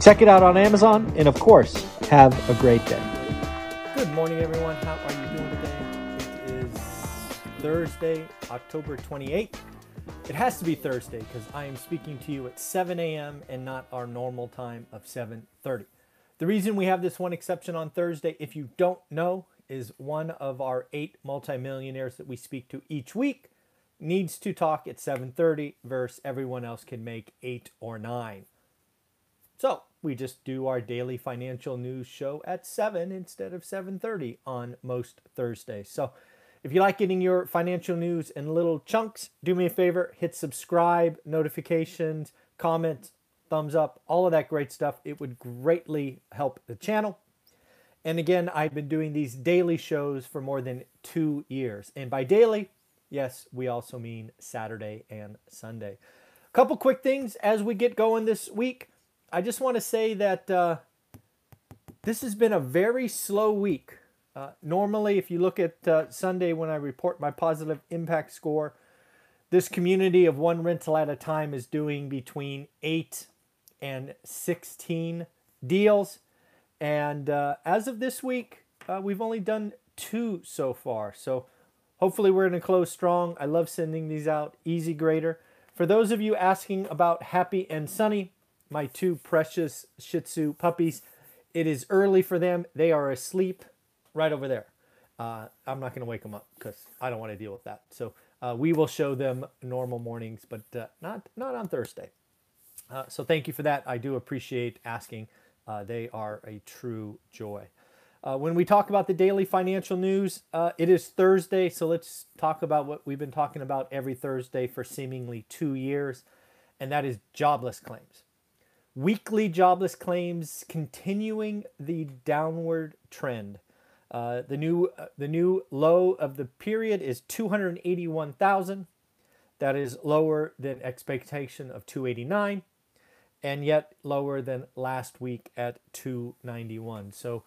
Check it out on Amazon, and of course, have a great day. Good morning, everyone. How are you doing today? It is Thursday, October 28th. It has to be Thursday because I am speaking to you at 7 a.m. and not our normal time of 7:30. The reason we have this one exception on Thursday, if you don't know, is one of our eight multimillionaires that we speak to each week needs to talk at 7:30 versus everyone else can make 8 or 9. So, we just do our daily financial news show at 7 instead of 7:30 on most Thursdays. So, if you like getting your financial news in little chunks, do me a favor, hit subscribe, notifications, comment, thumbs up, all of that great stuff. It would greatly help the channel. And again, I've been doing these daily shows for more than two years. And by daily, Yes, we also mean Saturday and Sunday. A couple quick things as we get going this week. I just want to say that uh, this has been a very slow week. Uh, normally, if you look at uh, Sunday when I report my positive impact score, this community of one rental at a time is doing between 8 and 16 deals. And uh, as of this week, uh, we've only done two so far. So Hopefully we're going to close strong. I love sending these out. Easy grader. For those of you asking about Happy and Sunny, my two precious Shih Tzu puppies, it is early for them. They are asleep right over there. Uh, I'm not going to wake them up because I don't want to deal with that. So uh, we will show them normal mornings, but uh, not not on Thursday. Uh, so thank you for that. I do appreciate asking. Uh, they are a true joy. Uh, when we talk about the daily financial news, it is Thursday, so let's talk about what we've been talking about every Thursday for seemingly two years, and that is jobless claims. Weekly jobless claims continuing the downward trend. Uh, the new uh, the new low of the period is 281,000. That is lower than expectation of 289, and yet lower than last week at 291. So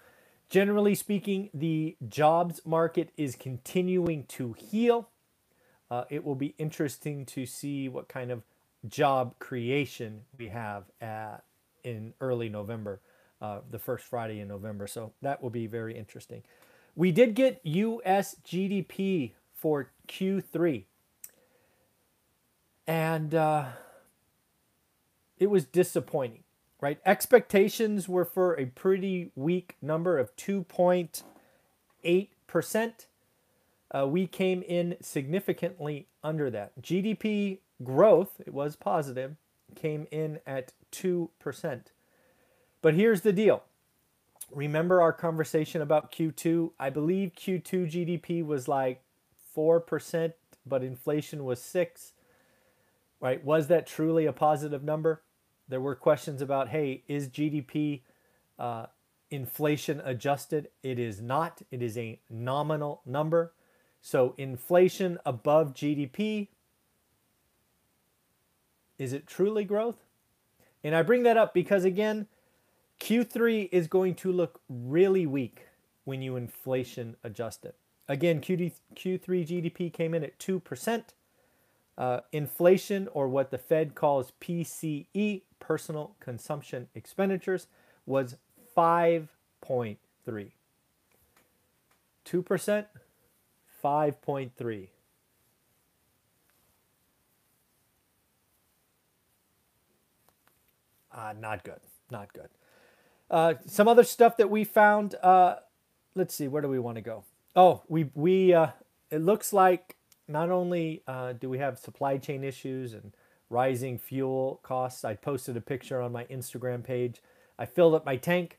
Generally speaking, the jobs market is continuing to heal. Uh, it will be interesting to see what kind of job creation we have at, in early November, uh, the first Friday in November. So that will be very interesting. We did get US GDP for Q3. And uh, it was disappointing right? Expectations were for a pretty weak number of 2.8%. Uh, we came in significantly under that. GDP growth, it was positive, came in at 2%. But here's the deal. Remember our conversation about Q2? I believe Q2 GDP was like 4%, but inflation was 6. Right? Was that truly a positive number? There were questions about, hey, is GDP uh, inflation adjusted? It is not. It is a nominal number. So inflation above GDP, is it truly growth? And I bring that up because, again, Q3 is going to look really weak when you inflation adjust it. Again, Q3 GDP came in at 2%. Uh, inflation, or what the Fed calls PCE, personal consumption expenditures was 5.3. 2%, 5.3. Uh, not good. Not good. Uh, some other stuff that we found. Uh, let's see. Where do we want to go? Oh, we we. Uh, it looks like not only uh, do we have supply chain issues and rising fuel costs. I posted a picture on my Instagram page. I filled up my tank,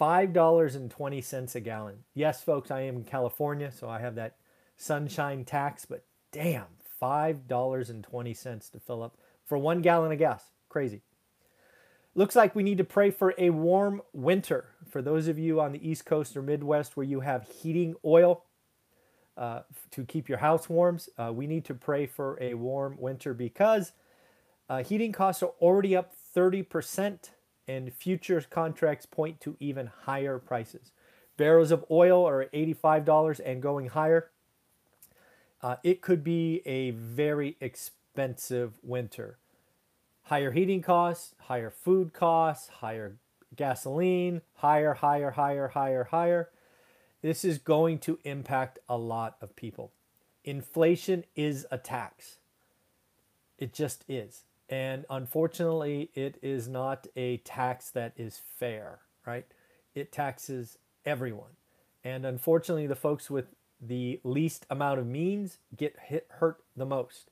$5.20 a gallon. Yes, folks, I am in California, so I have that sunshine tax, but damn, $5.20 to fill up for one gallon of gas. Crazy. Looks like we need to pray for a warm winter. For those of you on the East Coast or Midwest where you have heating oil uh, to keep your house warm, uh, we need to pray for a warm winter because uh, heating costs are already up 30%, and futures contracts point to even higher prices. Barrels of oil are at $85 and going higher. Uh, it could be a very expensive winter higher heating costs, higher food costs, higher gasoline, higher, higher, higher, higher, higher. This is going to impact a lot of people. Inflation is a tax. It just is. And unfortunately, it is not a tax that is fair, right? It taxes everyone. And unfortunately, the folks with the least amount of means get hit hurt the most.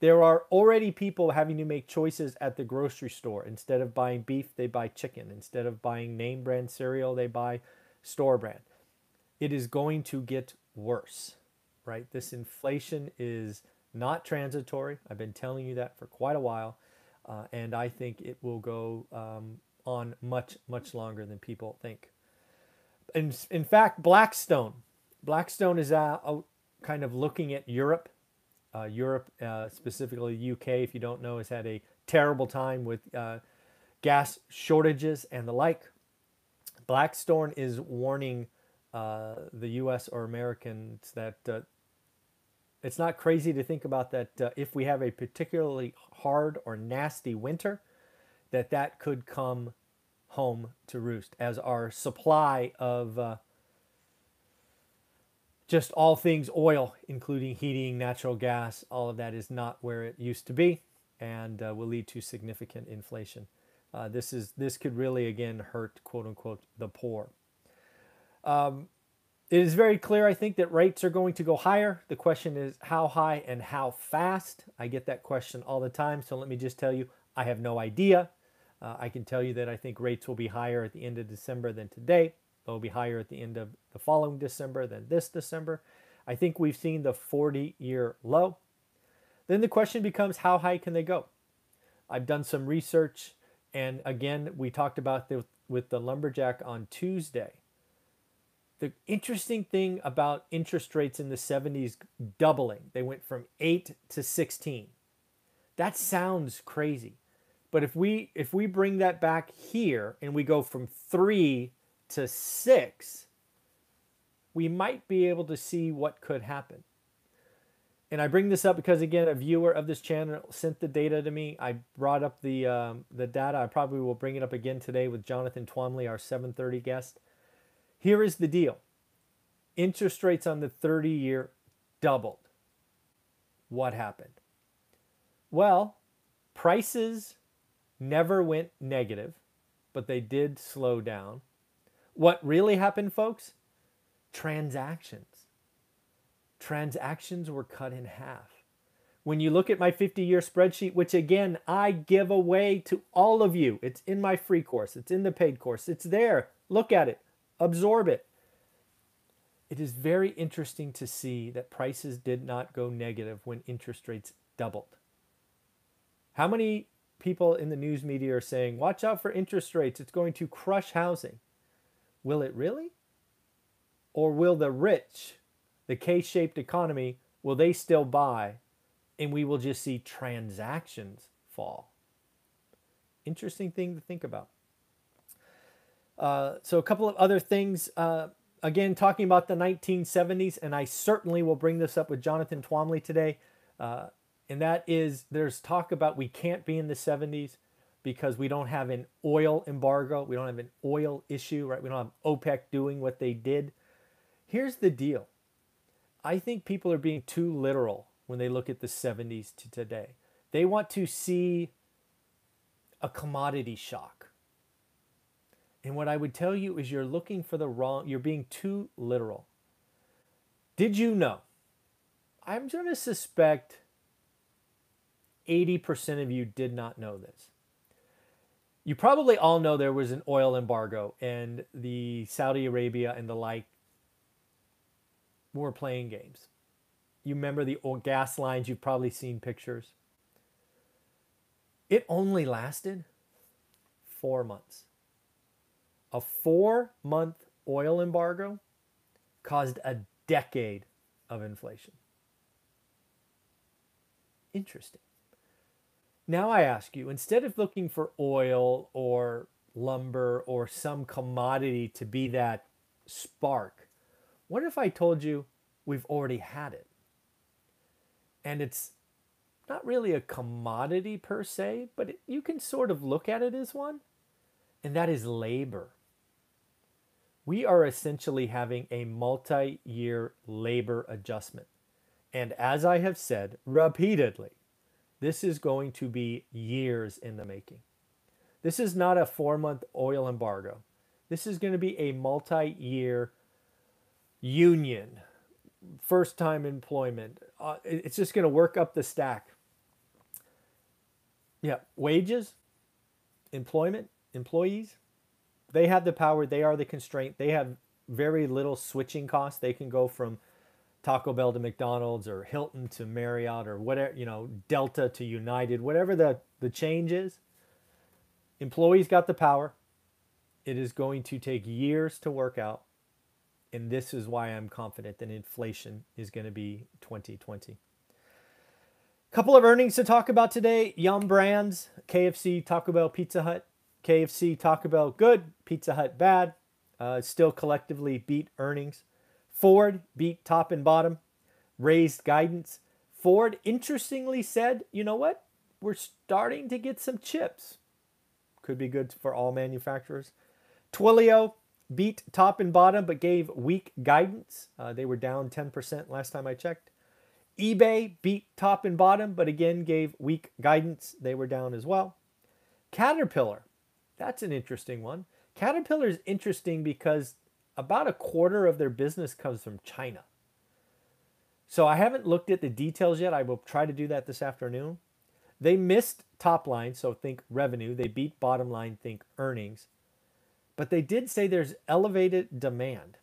There are already people having to make choices at the grocery store. Instead of buying beef, they buy chicken. Instead of buying name brand cereal, they buy store brand. It is going to get worse, right? This inflation is not transitory. I've been telling you that for quite a while. Uh, and I think it will go um, on much, much longer than people think. In, in fact, Blackstone, Blackstone is out kind of looking at Europe uh, Europe, uh, specifically UK, if you don't know, has had a terrible time with uh, gas shortages and the like. Blackstone is warning uh, the US or Americans that uh, it's not crazy to think about that uh, if we have a particularly hard or nasty winter, that that could come home to roost as our supply of just all things oil, including heating, natural gas, all of that is not where it used to be and uh, will lead to significant inflation. Uh, this is this could really again hurt quote unquote the poor. Um, it is very clear, I think, that rates are going to go higher. The question is how high and how fast. I get that question all the time, so let me just tell you, I have no idea. Uh, I can tell you that I think rates will be higher at the end of December than today. They'll be higher at the end of the following December than this December. I think we've seen the 40 year low. Then the question becomes how high can they go? I've done some research, and again, we talked about the, with the lumberjack on Tuesday. The interesting thing about interest rates in the 70s doubling, they went from 8 to 16. That sounds crazy. But if we if we bring that back here and we go from 3 to 6, we might be able to see what could happen. And I bring this up because again, a viewer of this channel sent the data to me. I brought up the um, the data. I probably will bring it up again today with Jonathan Twombly, our 7:30 guest. Here is the deal: interest rates on the 30-year doubled. What happened? Well, prices never went negative, but they did slow down. What really happened, folks? transactions. Transactions were cut in half. When you look at my 50 year spreadsheet, which again, I give away to all of you, it's in my free course, it's in the paid course, it's there. Look at it, absorb it. It is very interesting to see that prices did not go negative when interest rates doubled. How many people in the news media are saying, watch out for interest rates, it's going to crush housing? Will it really? Or will the rich, the K shaped economy, will they still buy and we will just see transactions fall? Interesting thing to think about. Uh, so, a couple of other things. Uh, again, talking about the 1970s, and I certainly will bring this up with Jonathan Twombly today. Uh, and that is there's talk about we can't be in the 70s because we don't have an oil embargo. We don't have an oil issue, right? We don't have OPEC doing what they did. Here's the deal I think people are being too literal when they look at the 70s to today. They want to see a commodity shock. And what I would tell you is you're looking for the wrong, you're being too literal. Did you know? I'm going to suspect 80% of you did not know this. You probably all know there was an oil embargo and the Saudi Arabia and the like were playing games. You remember the old gas lines, you've probably seen pictures. It only lasted four months. A four month oil embargo caused a decade of inflation. Interesting. Now I ask you, instead of looking for oil or lumber or some commodity to be that spark, what if I told you we've already had it? And it's not really a commodity per se, but it, you can sort of look at it as one, and that is labor. We are essentially having a multi year labor adjustment. And as I have said repeatedly, this is going to be years in the making. This is not a four month oil embargo. This is going to be a multi year union, first time employment. Uh, it's just going to work up the stack. Yeah, wages, employment, employees, they have the power, they are the constraint. They have very little switching costs. They can go from Taco Bell to McDonald's or Hilton to Marriott or whatever, you know, Delta to United, whatever the, the change is. Employees got the power. It is going to take years to work out. And this is why I'm confident that inflation is going to be 2020. Couple of earnings to talk about today. Yum Brands, KFC, Taco Bell, Pizza Hut. KFC, Taco Bell, good. Pizza Hut, bad. Uh, still collectively beat earnings. Ford beat top and bottom, raised guidance. Ford interestingly said, you know what? We're starting to get some chips. Could be good for all manufacturers. Twilio beat top and bottom but gave weak guidance. Uh, they were down 10% last time I checked eBay beat top and bottom, but again gave weak guidance. They were down as well. Caterpillar, that's an interesting one. Caterpillar is interesting because about a quarter of their business comes from China. So I haven't looked at the details yet. I will try to do that this afternoon. They missed top line, so think revenue. They beat bottom line, think earnings. But they did say there's elevated demand.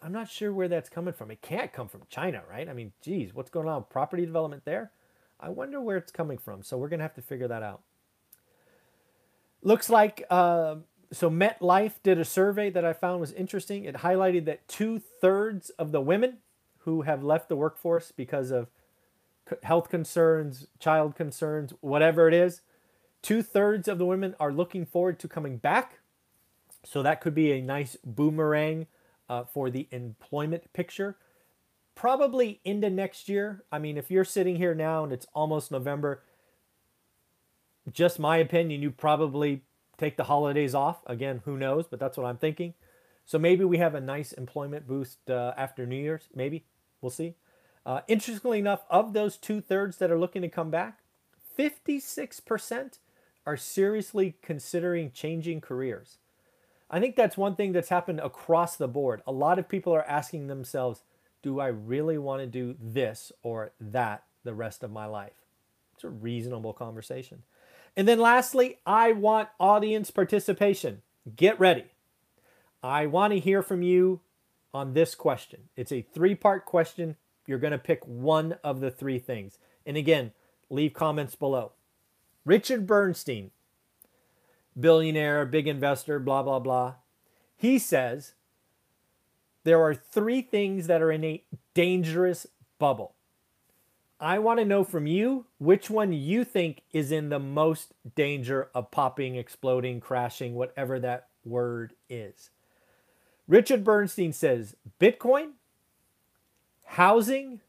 I'm not sure where that's coming from. It can't come from China, right? I mean, geez, what's going on property development there? I wonder where it's coming from. So we're going to have to figure that out. Looks like, uh, so MetLife did a survey that I found was interesting. It highlighted that two thirds of the women who have left the workforce because of health concerns, child concerns, whatever it is, two thirds of the women are looking forward to coming back. So that could be a nice boomerang uh, for the employment picture. Probably into next year. I mean, if you're sitting here now and it's almost November, just my opinion, you probably take the holidays off. Again, who knows, but that's what I'm thinking. So maybe we have a nice employment boost uh, after New Year's. Maybe. We'll see. Uh, interestingly enough, of those two thirds that are looking to come back, 56% are seriously considering changing careers. I think that's one thing that's happened across the board. A lot of people are asking themselves, do I really want to do this or that the rest of my life? It's a reasonable conversation. And then lastly, I want audience participation. Get ready. I want to hear from you on this question. It's a three part question. You're going to pick one of the three things. And again, leave comments below. Richard Bernstein billionaire, big investor, blah, blah, blah. He says there are three things that are in a dangerous bubble. I want to know from you which one you think is in the most danger of popping, exploding, crashing, whatever that word is. Richard Bernstein says Bitcoin, housing,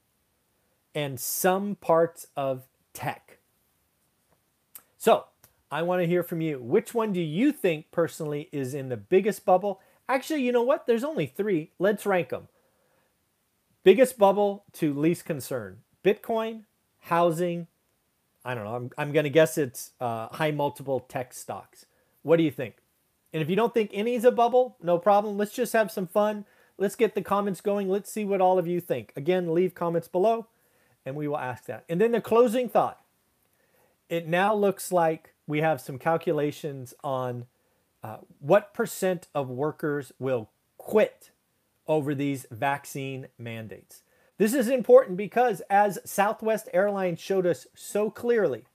and some parts of tech. So, I want to hear from you. Which one do you think personally is in the biggest bubble? Actually, you know what? There's only three. Let's rank them. Biggest bubble to least concern Bitcoin, housing. I don't know. I'm, I'm going to guess it's uh, high multiple tech stocks. What do you think? And if you don't think any is a bubble, no problem. Let's just have some fun. Let's get the comments going. Let's see what all of you think. Again, leave comments below and we will ask that. And then the closing thought. It now looks like we have some calculations on uh, what percent of workers will quit over these vaccine mandates. This is important because, as Southwest Airlines showed us so clearly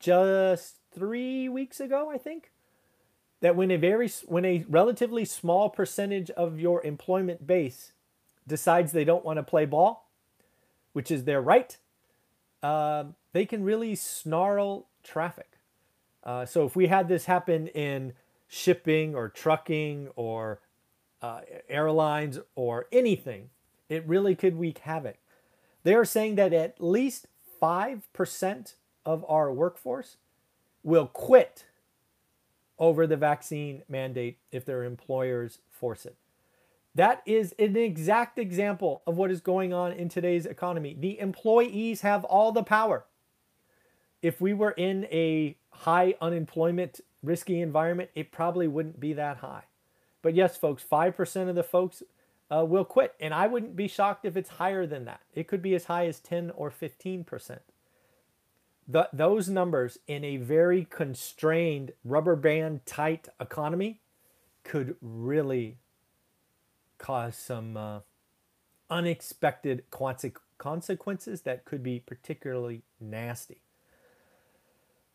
just three weeks ago, I think, that when a very when a relatively small percentage of your employment base decides they don't want to play ball, which is their right, uh, they can really snarl traffic. Uh, so if we had this happen in shipping or trucking or uh, airlines or anything, it really could wreak havoc. They are saying that at least 5% of our workforce will quit over the vaccine mandate if their employers force it. That is an exact example of what is going on in today's economy. The employees have all the power. If we were in a high unemployment, risky environment, it probably wouldn't be that high. But yes, folks, 5% of the folks uh, will quit. And I wouldn't be shocked if it's higher than that. It could be as high as 10 or 15%. The, those numbers in a very constrained, rubber band tight economy could really cause some uh, unexpected consequences that could be particularly nasty.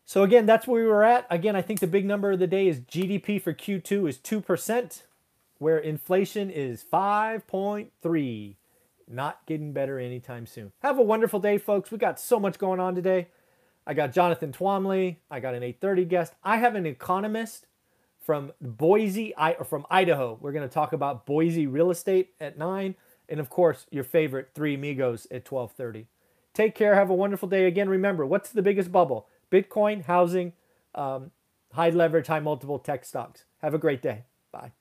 So again, that's where we were at. Again, I think the big number of the day is GDP for Q2 is 2%, where inflation is 5.3. Not getting better anytime soon. Have a wonderful day, folks. We got so much going on today. I got Jonathan Twombly. I got an 830 guest. I have an economist from Boise, or from Idaho. We're going to talk about Boise real estate at 9. And of course, your favorite three amigos at 1230. Take care. Have a wonderful day. Again, remember, what's the biggest bubble? Bitcoin, housing, um, high leverage, high multiple tech stocks. Have a great day. Bye.